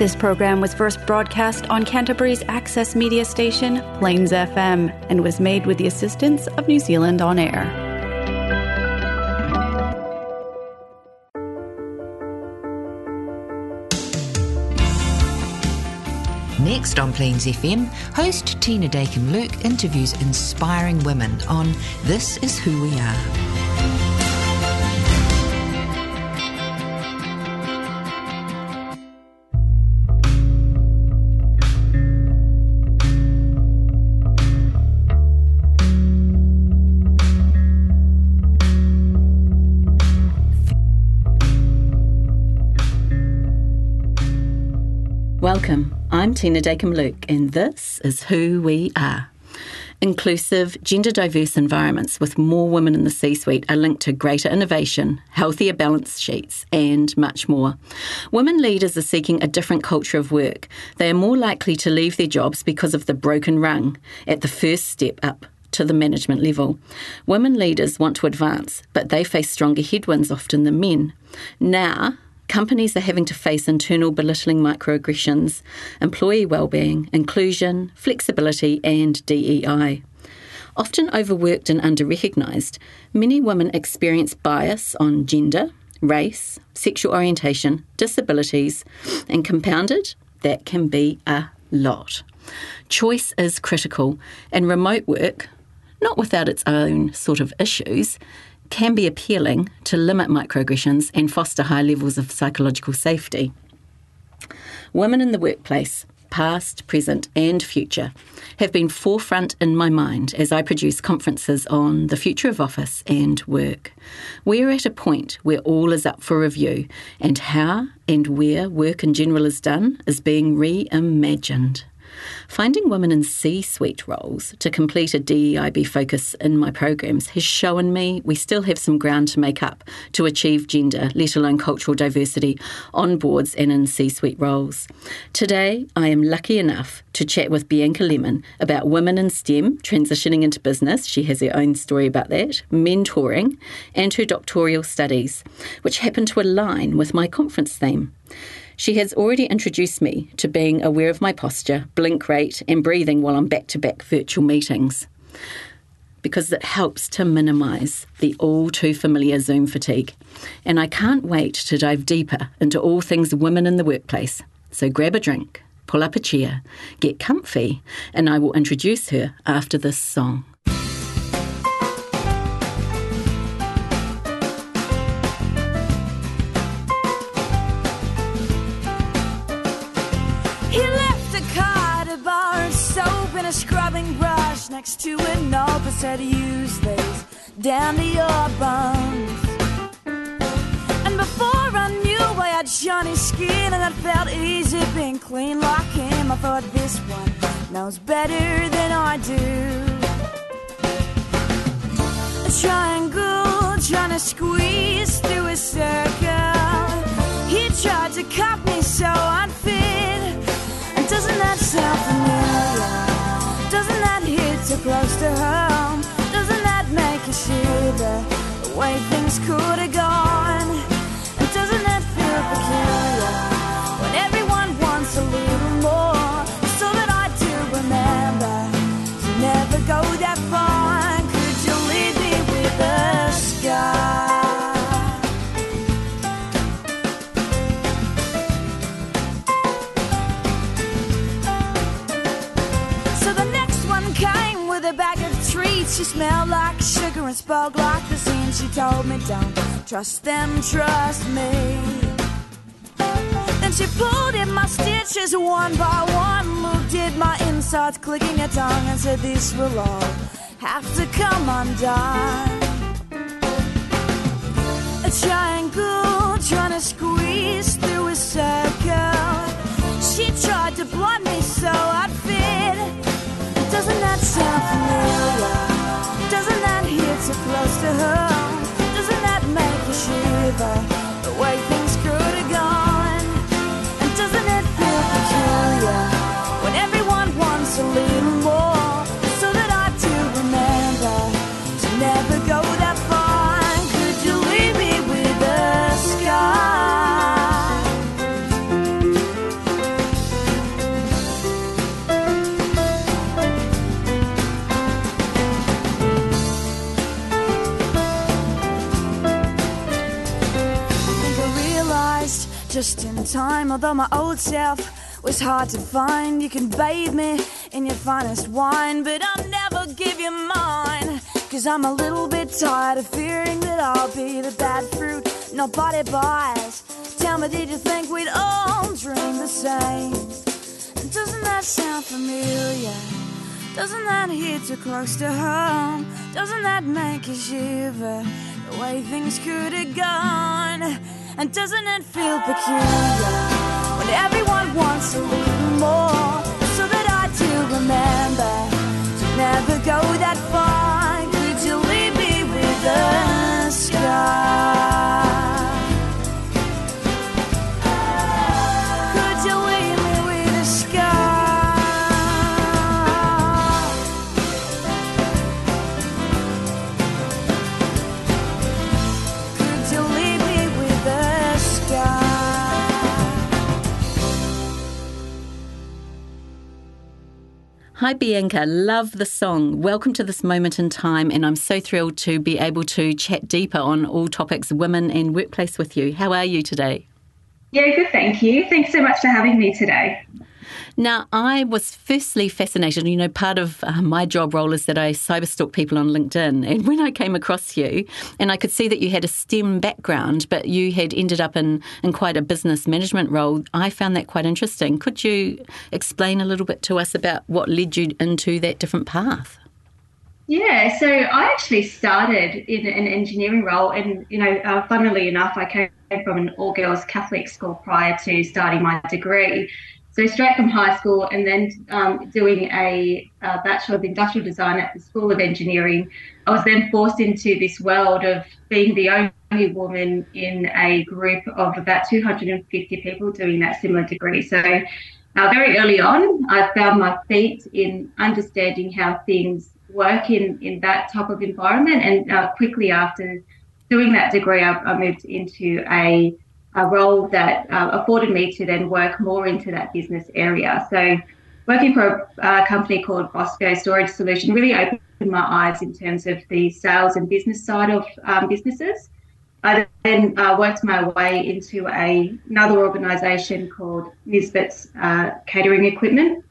This program was first broadcast on Canterbury's access media station, Plains FM, and was made with the assistance of New Zealand On Air. Next on Plains FM, host Tina Dakin Luke interviews inspiring women on This Is Who We Are. Welcome. I'm Tina Dakin Luke, and this is Who We Are. Inclusive, gender diverse environments with more women in the C suite are linked to greater innovation, healthier balance sheets, and much more. Women leaders are seeking a different culture of work. They are more likely to leave their jobs because of the broken rung at the first step up to the management level. Women leaders want to advance, but they face stronger headwinds often than men. Now, companies are having to face internal belittling microaggressions, employee well-being, inclusion, flexibility, and DEI. Often overworked and under-recognised, many women experience bias on gender, race, sexual orientation, disabilities, and compounded, that can be a lot. Choice is critical, and remote work, not without its own sort of issues, can be appealing to limit microaggressions and foster high levels of psychological safety. Women in the workplace, past, present, and future, have been forefront in my mind as I produce conferences on the future of office and work. We're at a point where all is up for review, and how and where work in general is done is being reimagined. Finding women in C suite roles to complete a DEIB focus in my programs has shown me we still have some ground to make up to achieve gender, let alone cultural diversity, on boards and in C suite roles. Today, I am lucky enough to chat with Bianca Lemon about women in STEM transitioning into business. She has her own story about that, mentoring, and her doctoral studies, which happen to align with my conference theme. She has already introduced me to being aware of my posture, blink rate, and breathing while I'm back to back virtual meetings because it helps to minimise the all too familiar Zoom fatigue. And I can't wait to dive deeper into all things women in the workplace. So grab a drink, pull up a chair, get comfy, and I will introduce her after this song. Next to a note that said, Use down to your bones. And before I knew I had shiny skin and it felt easy being clean like him, I thought this one knows better than I do. A triangle trying to squeeze through a circle. Close to home? Doesn't that make you shiver? The way things could have gone. Smelled like sugar and spoke like the scene. She told me, Don't trust them, trust me. Then she pulled in my stitches one by one, looked at my insides, clicking her tongue, and said, This will all have to come undone. A triangle trying to squeeze through a circle. She tried to blind me so I'd fit. Doesn't that sound familiar? Close to home? Doesn't that make you shiver? Time, although my old self was hard to find. You can bathe me in your finest wine, but I'll never give you mine. Cause I'm a little bit tired of fearing that I'll be the bad fruit nobody buys. Tell me, did you think we'd all dream the same? Doesn't that sound familiar? Doesn't that hit too close to home? Doesn't that make you shiver? The way things could have gone. And doesn't it feel peculiar when everyone wants a little more? So that I do remember to never go that far. Hi, Bianca. Love the song. Welcome to this moment in time, and I'm so thrilled to be able to chat deeper on all topics women and workplace with you. How are you today? Yeah, good, thank you. Thanks so much for having me today. Now, I was firstly fascinated. You know, part of uh, my job role is that I cyberstalk people on LinkedIn. And when I came across you, and I could see that you had a STEM background, but you had ended up in, in quite a business management role, I found that quite interesting. Could you explain a little bit to us about what led you into that different path? Yeah, so I actually started in an engineering role, and you know, uh, funnily enough, I came from an all-girls Catholic school prior to starting my degree. So straight from high school, and then um, doing a, uh bachelor of industrial design at the School of Engineering, I was then forced into this world of being the only woman in a group of about 250 people doing that similar degree. So uh, very early on, I found my feet in understanding how things work in, in that type of environment. And uh, quickly after doing that degree, I, I moved into a, a role that uh, afforded me to then work more into that business area. So working for a, a company called Bosco Storage Solution really opened my eyes in terms of the sales and business side of um, businesses. I then uh, worked my way into a, another organisation called Nisbet's uh, Catering Equipment,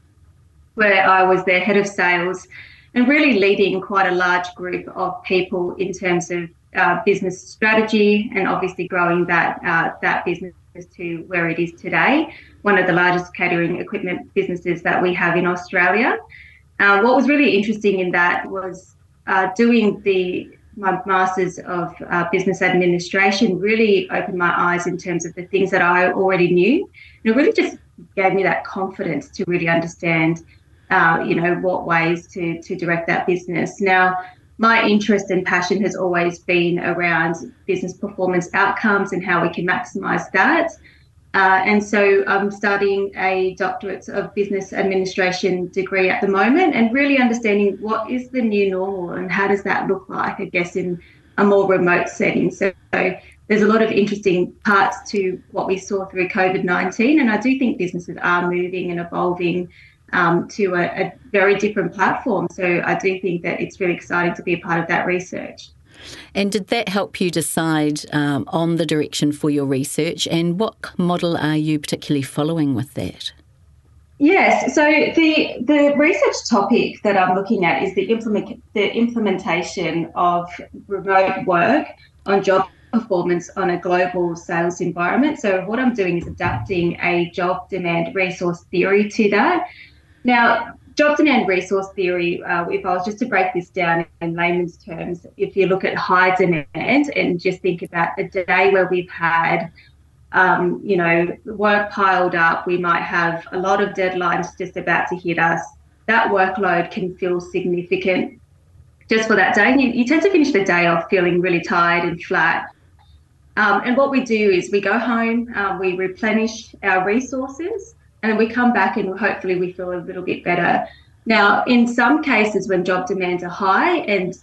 where I was their head of sales and really leading quite a large group of people in terms of uh, business strategy and obviously growing that uh, that business to where it is today, one of the largest catering equipment businesses that we have in Australia. Uh, what was really interesting in that was uh, doing the my masters of uh, business administration really opened my eyes in terms of the things that I already knew. And it really just gave me that confidence to really understand you know, what ways to, to direct that business. Now, my interest and passion has always been around business performance outcomes and how we can maximize that. Uh, and so I'm studying a doctorate of business administration degree at the moment and really understanding what is the new normal and how does that look like, I guess, in a more remote setting. So, so there's a lot of interesting parts to what we saw through COVID 19. And I do think businesses are moving and evolving um, to a, a very different platform. So I do think that it's really exciting to be a part of that research. And did that help you decide um, on the direction for your research? And what model are you particularly following with that? Yes, so the the research topic that I'm looking at is the implement the implementation of remote work on job performance on a global sales environment. So what I'm doing is adapting a job demand resource theory to that. Now, job demand resource theory, uh, if I was just to break this down in layman's terms, if you look at high demand and just think about a day where we've had, um, you know, work piled up, we might have a lot of deadlines just about to hit us. That workload can feel significant just for that day. You, you tend to finish the day off feeling really tired and flat. Um, and what we do is we go home, um, we replenish our resources, and we come back and hopefully we feel a little bit better. Now, in some cases, when job demands are high and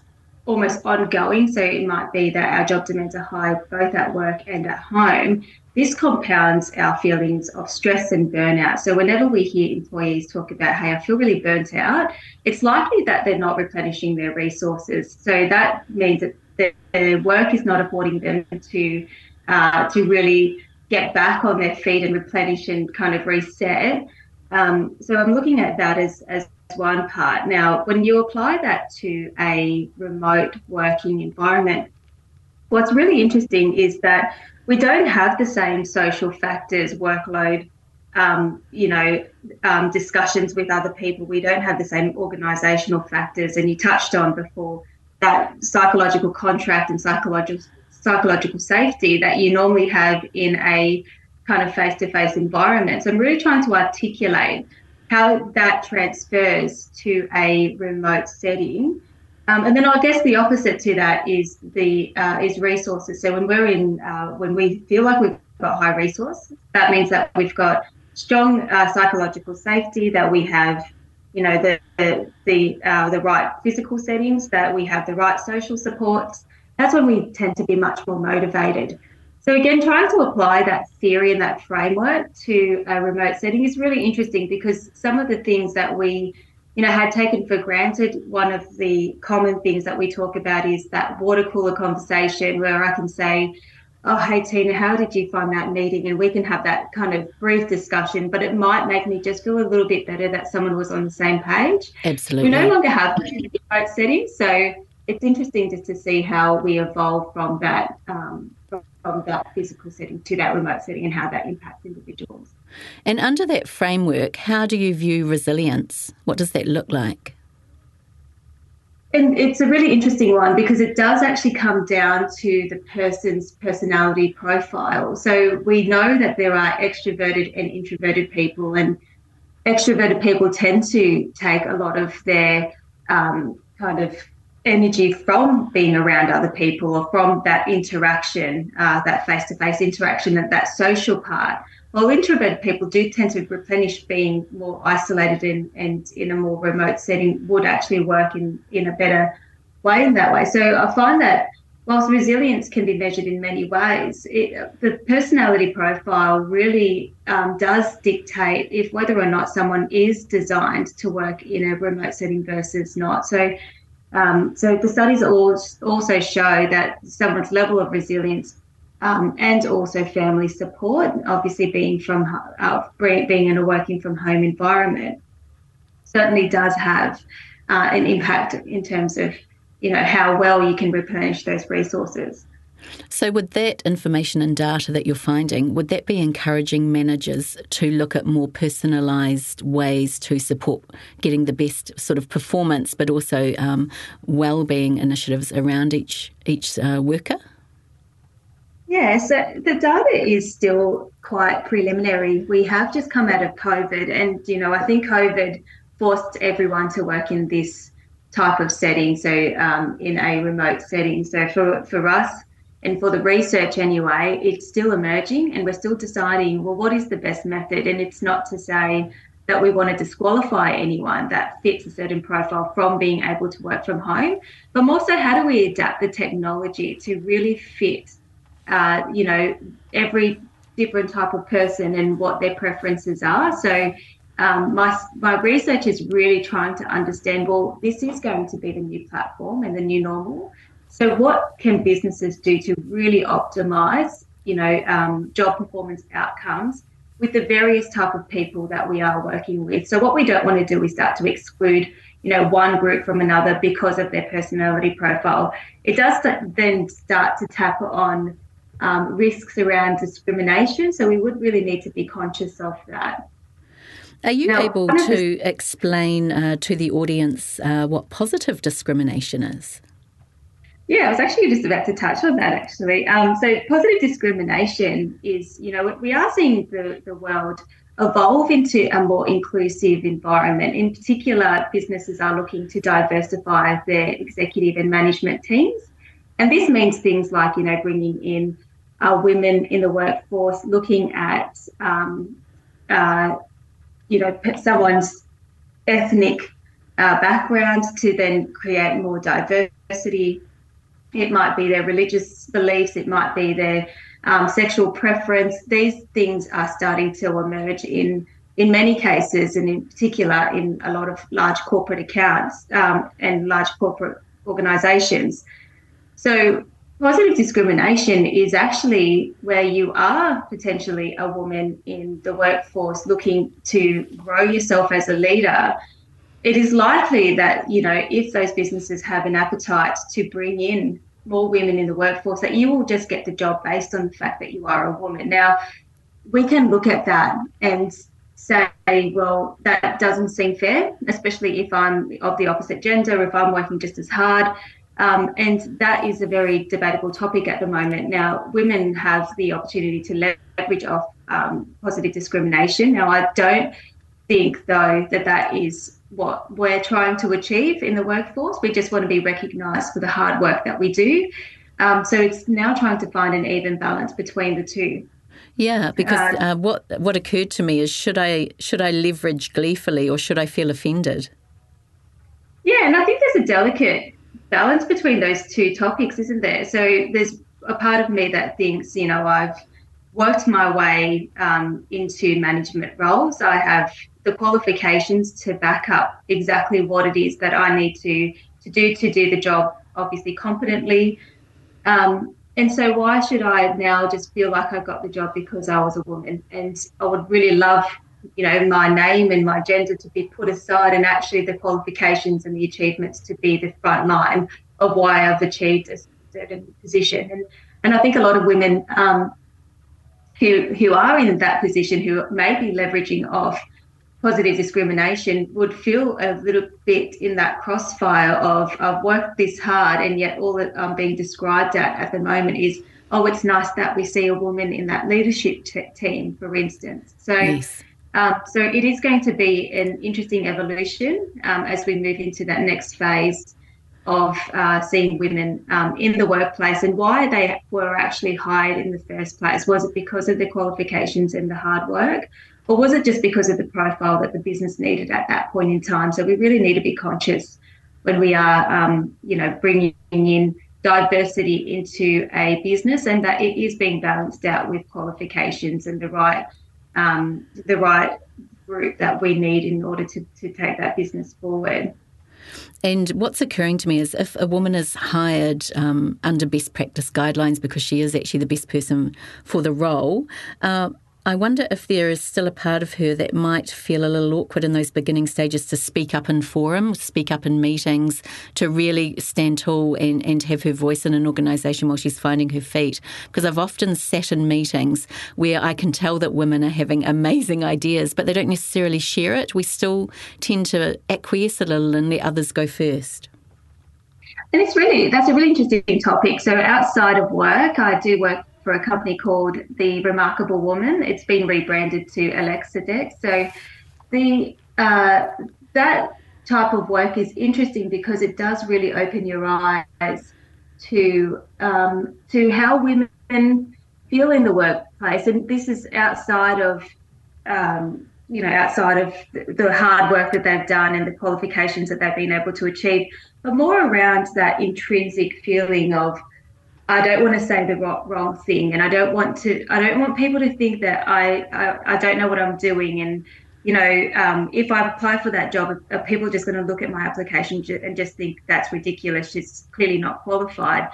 almost ongoing, so it might be that our job demands are high both at work and at home, this compounds our feelings of stress and burnout. So, whenever we hear employees talk about, hey, I feel really burnt out, it's likely that they're not replenishing their resources. So, that means that their work is not affording them to, uh, to really get back on their feet and replenish and kind of reset. Um, so I'm looking at that as, as one part. Now, when you apply that to a remote working environment, what's really interesting is that we don't have the same social factors, workload, um, you know, um, discussions with other people. We don't have the same organisational factors. And you touched on before that psychological contract and psychological psychological safety that you normally have in a kind of face-to-face environment. So I'm really trying to articulate how that transfers to a remote setting. Um, and then I guess the opposite to that is the uh, is resources. So when we're in uh, when we feel like we've got high resource, that means that we've got strong uh, psychological safety, that we have you know the the the, uh, the right physical settings, that we have the right social supports. That's when we tend to be much more motivated. So again, trying to apply that theory and that framework to a remote setting is really interesting because some of the things that we, you know, had taken for granted, one of the common things that we talk about is that water cooler conversation where I can say, oh, hey, Tina, how did you find that meeting? And we can have that kind of brief discussion, but it might make me just feel a little bit better that someone was on the same page. Absolutely. We no longer have remote setting. So it's interesting just to see how we evolve from that um, from that physical setting to that remote setting and how that impacts individuals. And under that framework, how do you view resilience? What does that look like? And it's a really interesting one because it does actually come down to the person's personality profile. So we know that there are extroverted and introverted people, and extroverted people tend to take a lot of their um, kind of energy from being around other people or from that interaction, uh, that face to face interaction, that, that social part. While introverted people do tend to replenish being more isolated and, and in a more remote setting, would actually work in, in a better way in that way. So I find that whilst resilience can be measured in many ways, it, the personality profile really um, does dictate if whether or not someone is designed to work in a remote setting versus not. So um, so the studies also show that someone's level of resilience um, and also family support, obviously being from uh, being in a working from home environment, certainly does have uh, an impact in terms of you know how well you can replenish those resources. So, with that information and data that you're finding, would that be encouraging managers to look at more personalised ways to support getting the best sort of performance, but also um, well-being initiatives around each each uh, worker? Yeah, so the data is still quite preliminary. We have just come out of COVID, and you know, I think COVID forced everyone to work in this type of setting, so um, in a remote setting. So for for us, and for the research anyway, it's still emerging and we're still deciding, well, what is the best method? And it's not to say that we want to disqualify anyone that fits a certain profile from being able to work from home, but more so, how do we adapt the technology to really fit, uh, you know, every different type of person and what their preferences are? So um, my, my research is really trying to understand well, this is going to be the new platform and the new normal. So, what can businesses do to really optimize, you know, um, job performance outcomes with the various type of people that we are working with? So, what we don't want to do is start to exclude, you know, one group from another because of their personality profile. It does then start to tap on um, risks around discrimination. So, we would really need to be conscious of that. Are you now, able to explain uh, to the audience uh, what positive discrimination is? Yeah, I was actually just about to touch on that actually. Um, so positive discrimination is, you know, we are seeing the, the world evolve into a more inclusive environment. In particular, businesses are looking to diversify their executive and management teams. And this means things like, you know, bringing in uh, women in the workforce, looking at, um, uh, you know, someone's ethnic uh, background to then create more diversity it might be their religious beliefs, it might be their um, sexual preference. These things are starting to emerge in in many cases, and in particular in a lot of large corporate accounts um, and large corporate organisations. So positive discrimination is actually where you are potentially a woman in the workforce looking to grow yourself as a leader. It is likely that, you know, if those businesses have an appetite to bring in more women in the workforce, that you will just get the job based on the fact that you are a woman. Now, we can look at that and say, well, that doesn't seem fair, especially if I'm of the opposite gender, if I'm working just as hard. Um, and that is a very debatable topic at the moment. Now, women have the opportunity to leverage off um, positive discrimination. Now, I don't think, though, that that is what we're trying to achieve in the workforce. We just want to be recognised for the hard work that we do. Um, so it's now trying to find an even balance between the two. Yeah, because uh, uh, what what occurred to me is should I should I leverage gleefully or should I feel offended? Yeah, and I think there's a delicate balance between those two topics, isn't there? So there's a part of me that thinks, you know, I've worked my way um, into management roles. I have the qualifications to back up exactly what it is that I need to to do to do the job, obviously competently. Um, and so why should I now just feel like I got the job because I was a woman? And I would really love, you know, my name and my gender to be put aside and actually the qualifications and the achievements to be the front line of why I've achieved a certain position. And and I think a lot of women um, who who are in that position who may be leveraging off positive discrimination would feel a little bit in that crossfire of I've worked this hard and yet all that I'm being described at at the moment is oh it's nice that we see a woman in that leadership t- team for instance. So yes. um, so it is going to be an interesting evolution um, as we move into that next phase of uh, seeing women um, in the workplace. And why they were actually hired in the first place was it because of the qualifications and the hard work or was it just because of the profile that the business needed at that point in time? So we really need to be conscious when we are, um, you know, bringing in diversity into a business, and that it is being balanced out with qualifications and the right, um, the right group that we need in order to, to take that business forward. And what's occurring to me is if a woman is hired um, under best practice guidelines because she is actually the best person for the role, uh, I wonder if there is still a part of her that might feel a little awkward in those beginning stages to speak up in forums, speak up in meetings, to really stand tall and, and have her voice in an organisation while she's finding her feet. Because I've often sat in meetings where I can tell that women are having amazing ideas, but they don't necessarily share it. We still tend to acquiesce a little and let others go first. And it's really, that's a really interesting topic. So outside of work, I do work for a company called The Remarkable Woman. It's been rebranded to Alexa Deck. So the uh, that type of work is interesting because it does really open your eyes to um, to how women feel in the workplace, and this is outside of um, you know outside of the hard work that they've done and the qualifications that they've been able to achieve, but more around that intrinsic feeling of I don't want to say the wrong thing, and I don't want to. I don't want people to think that I I, I don't know what I'm doing, and you know, um, if I apply for that job, are people just going to look at my application and just think that's ridiculous? She's clearly not qualified.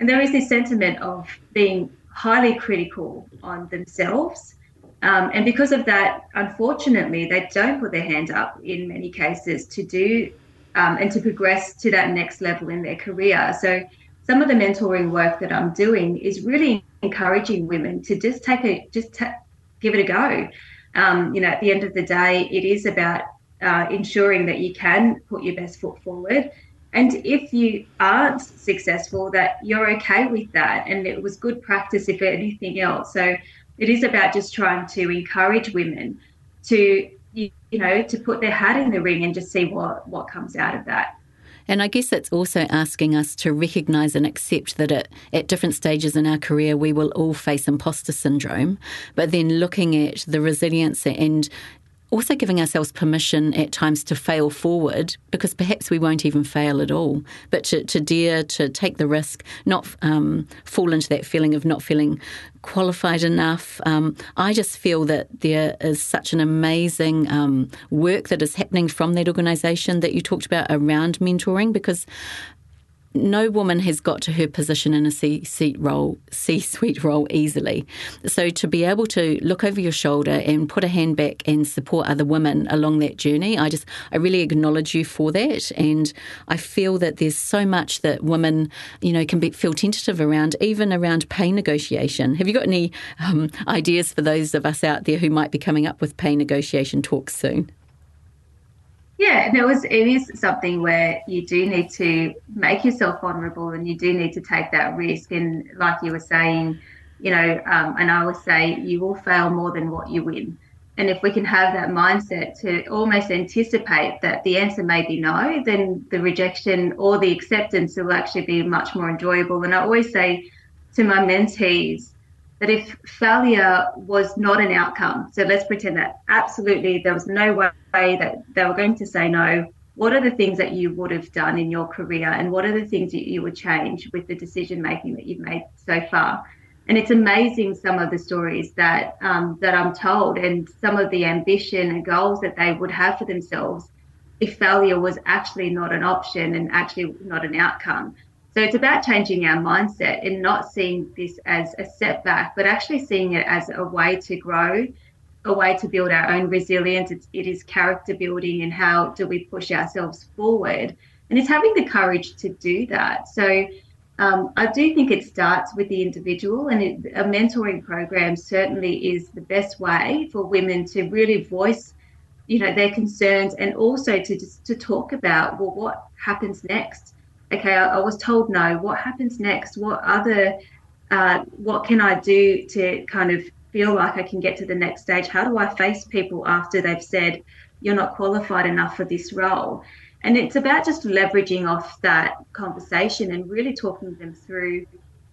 And there is this sentiment of being highly critical on themselves. Um, and because of that, unfortunately, they don't put their hand up in many cases to do um, and to progress to that next level in their career. So some of the mentoring work that I'm doing is really encouraging women to just take a just give it a go. Um, you know, at the end of the day, it is about uh, ensuring that you can put your best foot forward. And if you aren't successful, that you're okay with that. And it was good practice, if anything else. So it is about just trying to encourage women to, you, you know, to put their hat in the ring and just see what, what comes out of that. And I guess it's also asking us to recognise and accept that at, at different stages in our career, we will all face imposter syndrome, but then looking at the resilience and also giving ourselves permission at times to fail forward because perhaps we won't even fail at all, but to, to dare to take the risk, not um, fall into that feeling of not feeling qualified enough. Um, I just feel that there is such an amazing um, work that is happening from that organisation that you talked about around mentoring because no woman has got to her position in a C-suite role, C-suite role easily. So to be able to look over your shoulder and put a hand back and support other women along that journey, I just I really acknowledge you for that, and I feel that there's so much that women, you know, can be, feel tentative around, even around pay negotiation. Have you got any um, ideas for those of us out there who might be coming up with pay negotiation talks soon? Yeah, there was. It is something where you do need to make yourself vulnerable, and you do need to take that risk. And like you were saying, you know, um, and I always say, you will fail more than what you win. And if we can have that mindset to almost anticipate that the answer may be no, then the rejection or the acceptance will actually be much more enjoyable. And I always say to my mentees, that if failure was not an outcome, so let's pretend that absolutely there was no way that they were going to say no, what are the things that you would have done in your career and what are the things that you would change with the decision making that you've made so far? And it's amazing some of the stories that um, that I'm told and some of the ambition and goals that they would have for themselves if failure was actually not an option and actually not an outcome. So it's about changing our mindset and not seeing this as a setback, but actually seeing it as a way to grow, a way to build our own resilience. It's, it is character building and how do we push ourselves forward. And it's having the courage to do that. So um, I do think it starts with the individual, and it, a mentoring program certainly is the best way for women to really voice, you know, their concerns and also to just to talk about well, what happens next okay, I, I was told no. What happens next? What other, uh, what can I do to kind of feel like I can get to the next stage? How do I face people after they've said, you're not qualified enough for this role? And it's about just leveraging off that conversation and really talking them through,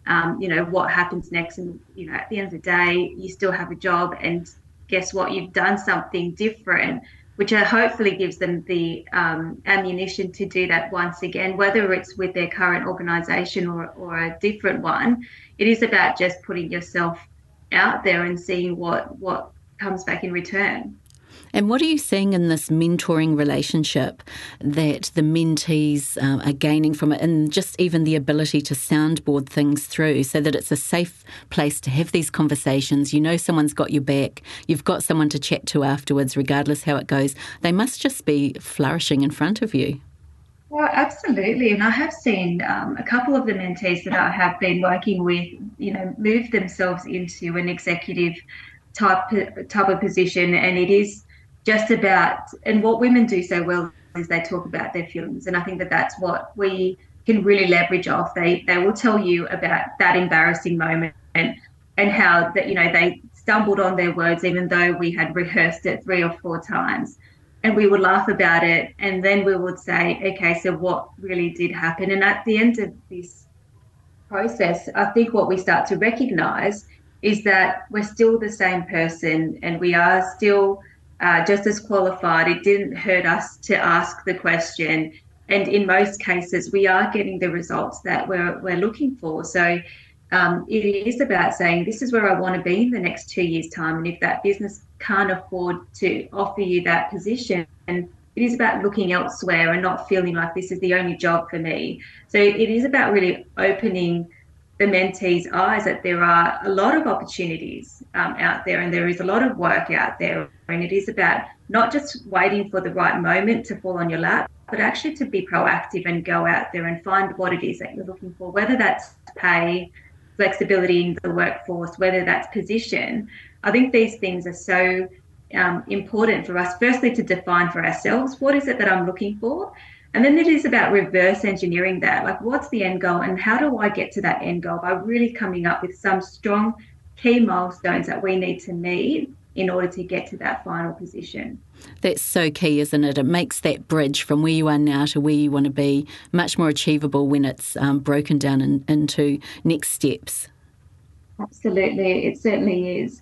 um, you know, what happens next. And, you know, at the end of the day, you still have a job and guess what? You've done something different which hopefully gives them the um, ammunition to do that once again, whether it's with their current organisation or, or a different one. It is about just putting yourself out there and seeing what what comes back in return. And what are you seeing in this mentoring relationship that the mentees um, are gaining from it, and just even the ability to soundboard things through so that it's a safe place to have these conversations? You know, someone's got your back, you've got someone to chat to afterwards, regardless how it goes. They must just be flourishing in front of you. Well, absolutely. And I have seen um, a couple of the mentees that I have been working with, you know, move themselves into an executive type type of position, and it is just about and what women do so well is they talk about their feelings. And i think that that's what we can really leverage off. They they will tell you about that embarrassing moment and and how that you know they stumbled on their words even though we had rehearsed it three or four times. And we would laugh about it and then we would say okay so what really did happen? And at the end of this process i think what we start to recognize is that we're still the same person and we are still uh, just as qualified. It didn't hurt us to ask the question. And in most cases, we are getting the results that we're, we're looking for. So um, it is about saying, this is where I want to be in the next two years' time. And if that business can't afford to offer you that position, and it is about looking elsewhere and not feeling like this is the only job for me. So it is about really opening the mentees' eyes that there are a lot of opportunities um, out there and there is a lot of work out there. And it is about not just waiting for the right moment to fall on your lap, but actually to be proactive and go out there and find what it is that you're looking for, whether that's pay, flexibility in the workforce, whether that's position. I think these things are so um, important for us, firstly, to define for ourselves what is it that I'm looking for, and then it is about reverse engineering that. Like, what's the end goal, and how do I get to that end goal by really coming up with some strong key milestones that we need to meet in order to get to that final position. That's so key, isn't it? It makes that bridge from where you are now to where you want to be much more achievable when it's um, broken down in, into next steps. Absolutely, it certainly is.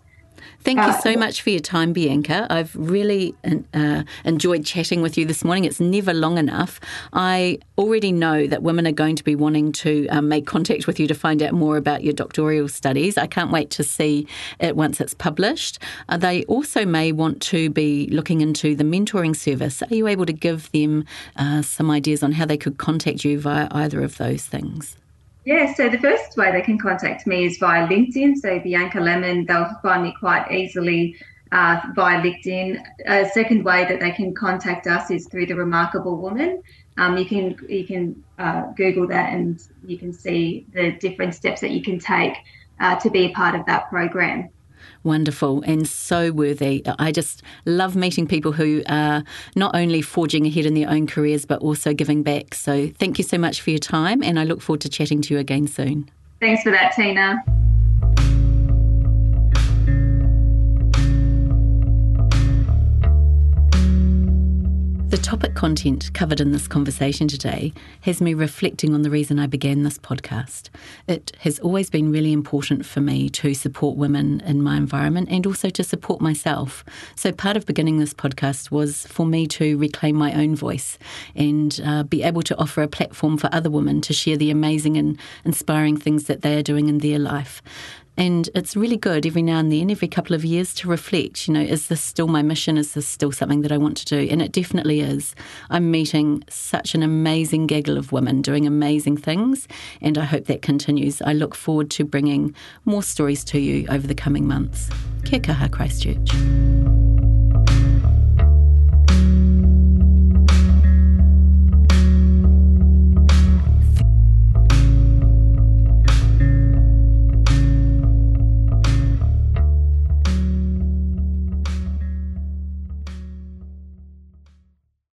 Thank you so much for your time, Bianca. I've really uh, enjoyed chatting with you this morning. It's never long enough. I already know that women are going to be wanting to um, make contact with you to find out more about your doctoral studies. I can't wait to see it once it's published. Uh, they also may want to be looking into the mentoring service. Are you able to give them uh, some ideas on how they could contact you via either of those things? Yeah, so the first way they can contact me is via LinkedIn. So Bianca Lemon, they'll find me quite easily uh, via LinkedIn. A second way that they can contact us is through the Remarkable Woman. Um, you can you can uh, Google that and you can see the different steps that you can take uh, to be a part of that program wonderful and so worthy. I just love meeting people who are not only forging ahead in their own careers, but also giving back. So thank you so much for your time, and I look forward to chatting to you again soon. Thanks for that, Tina. The topic content covered in this conversation today has me reflecting on the reason I began this podcast. It has always been really important for me to support women in my environment and also to support myself. So, part of beginning this podcast was for me to reclaim my own voice and uh, be able to offer a platform for other women to share the amazing and inspiring things that they are doing in their life. And it's really good every now and then, every couple of years, to reflect, you know, is this still my mission? Is this still something that I want to do? And it definitely is. I'm meeting such an amazing gaggle of women doing amazing things, and I hope that continues. I look forward to bringing more stories to you over the coming months. Kia kaha, Christchurch.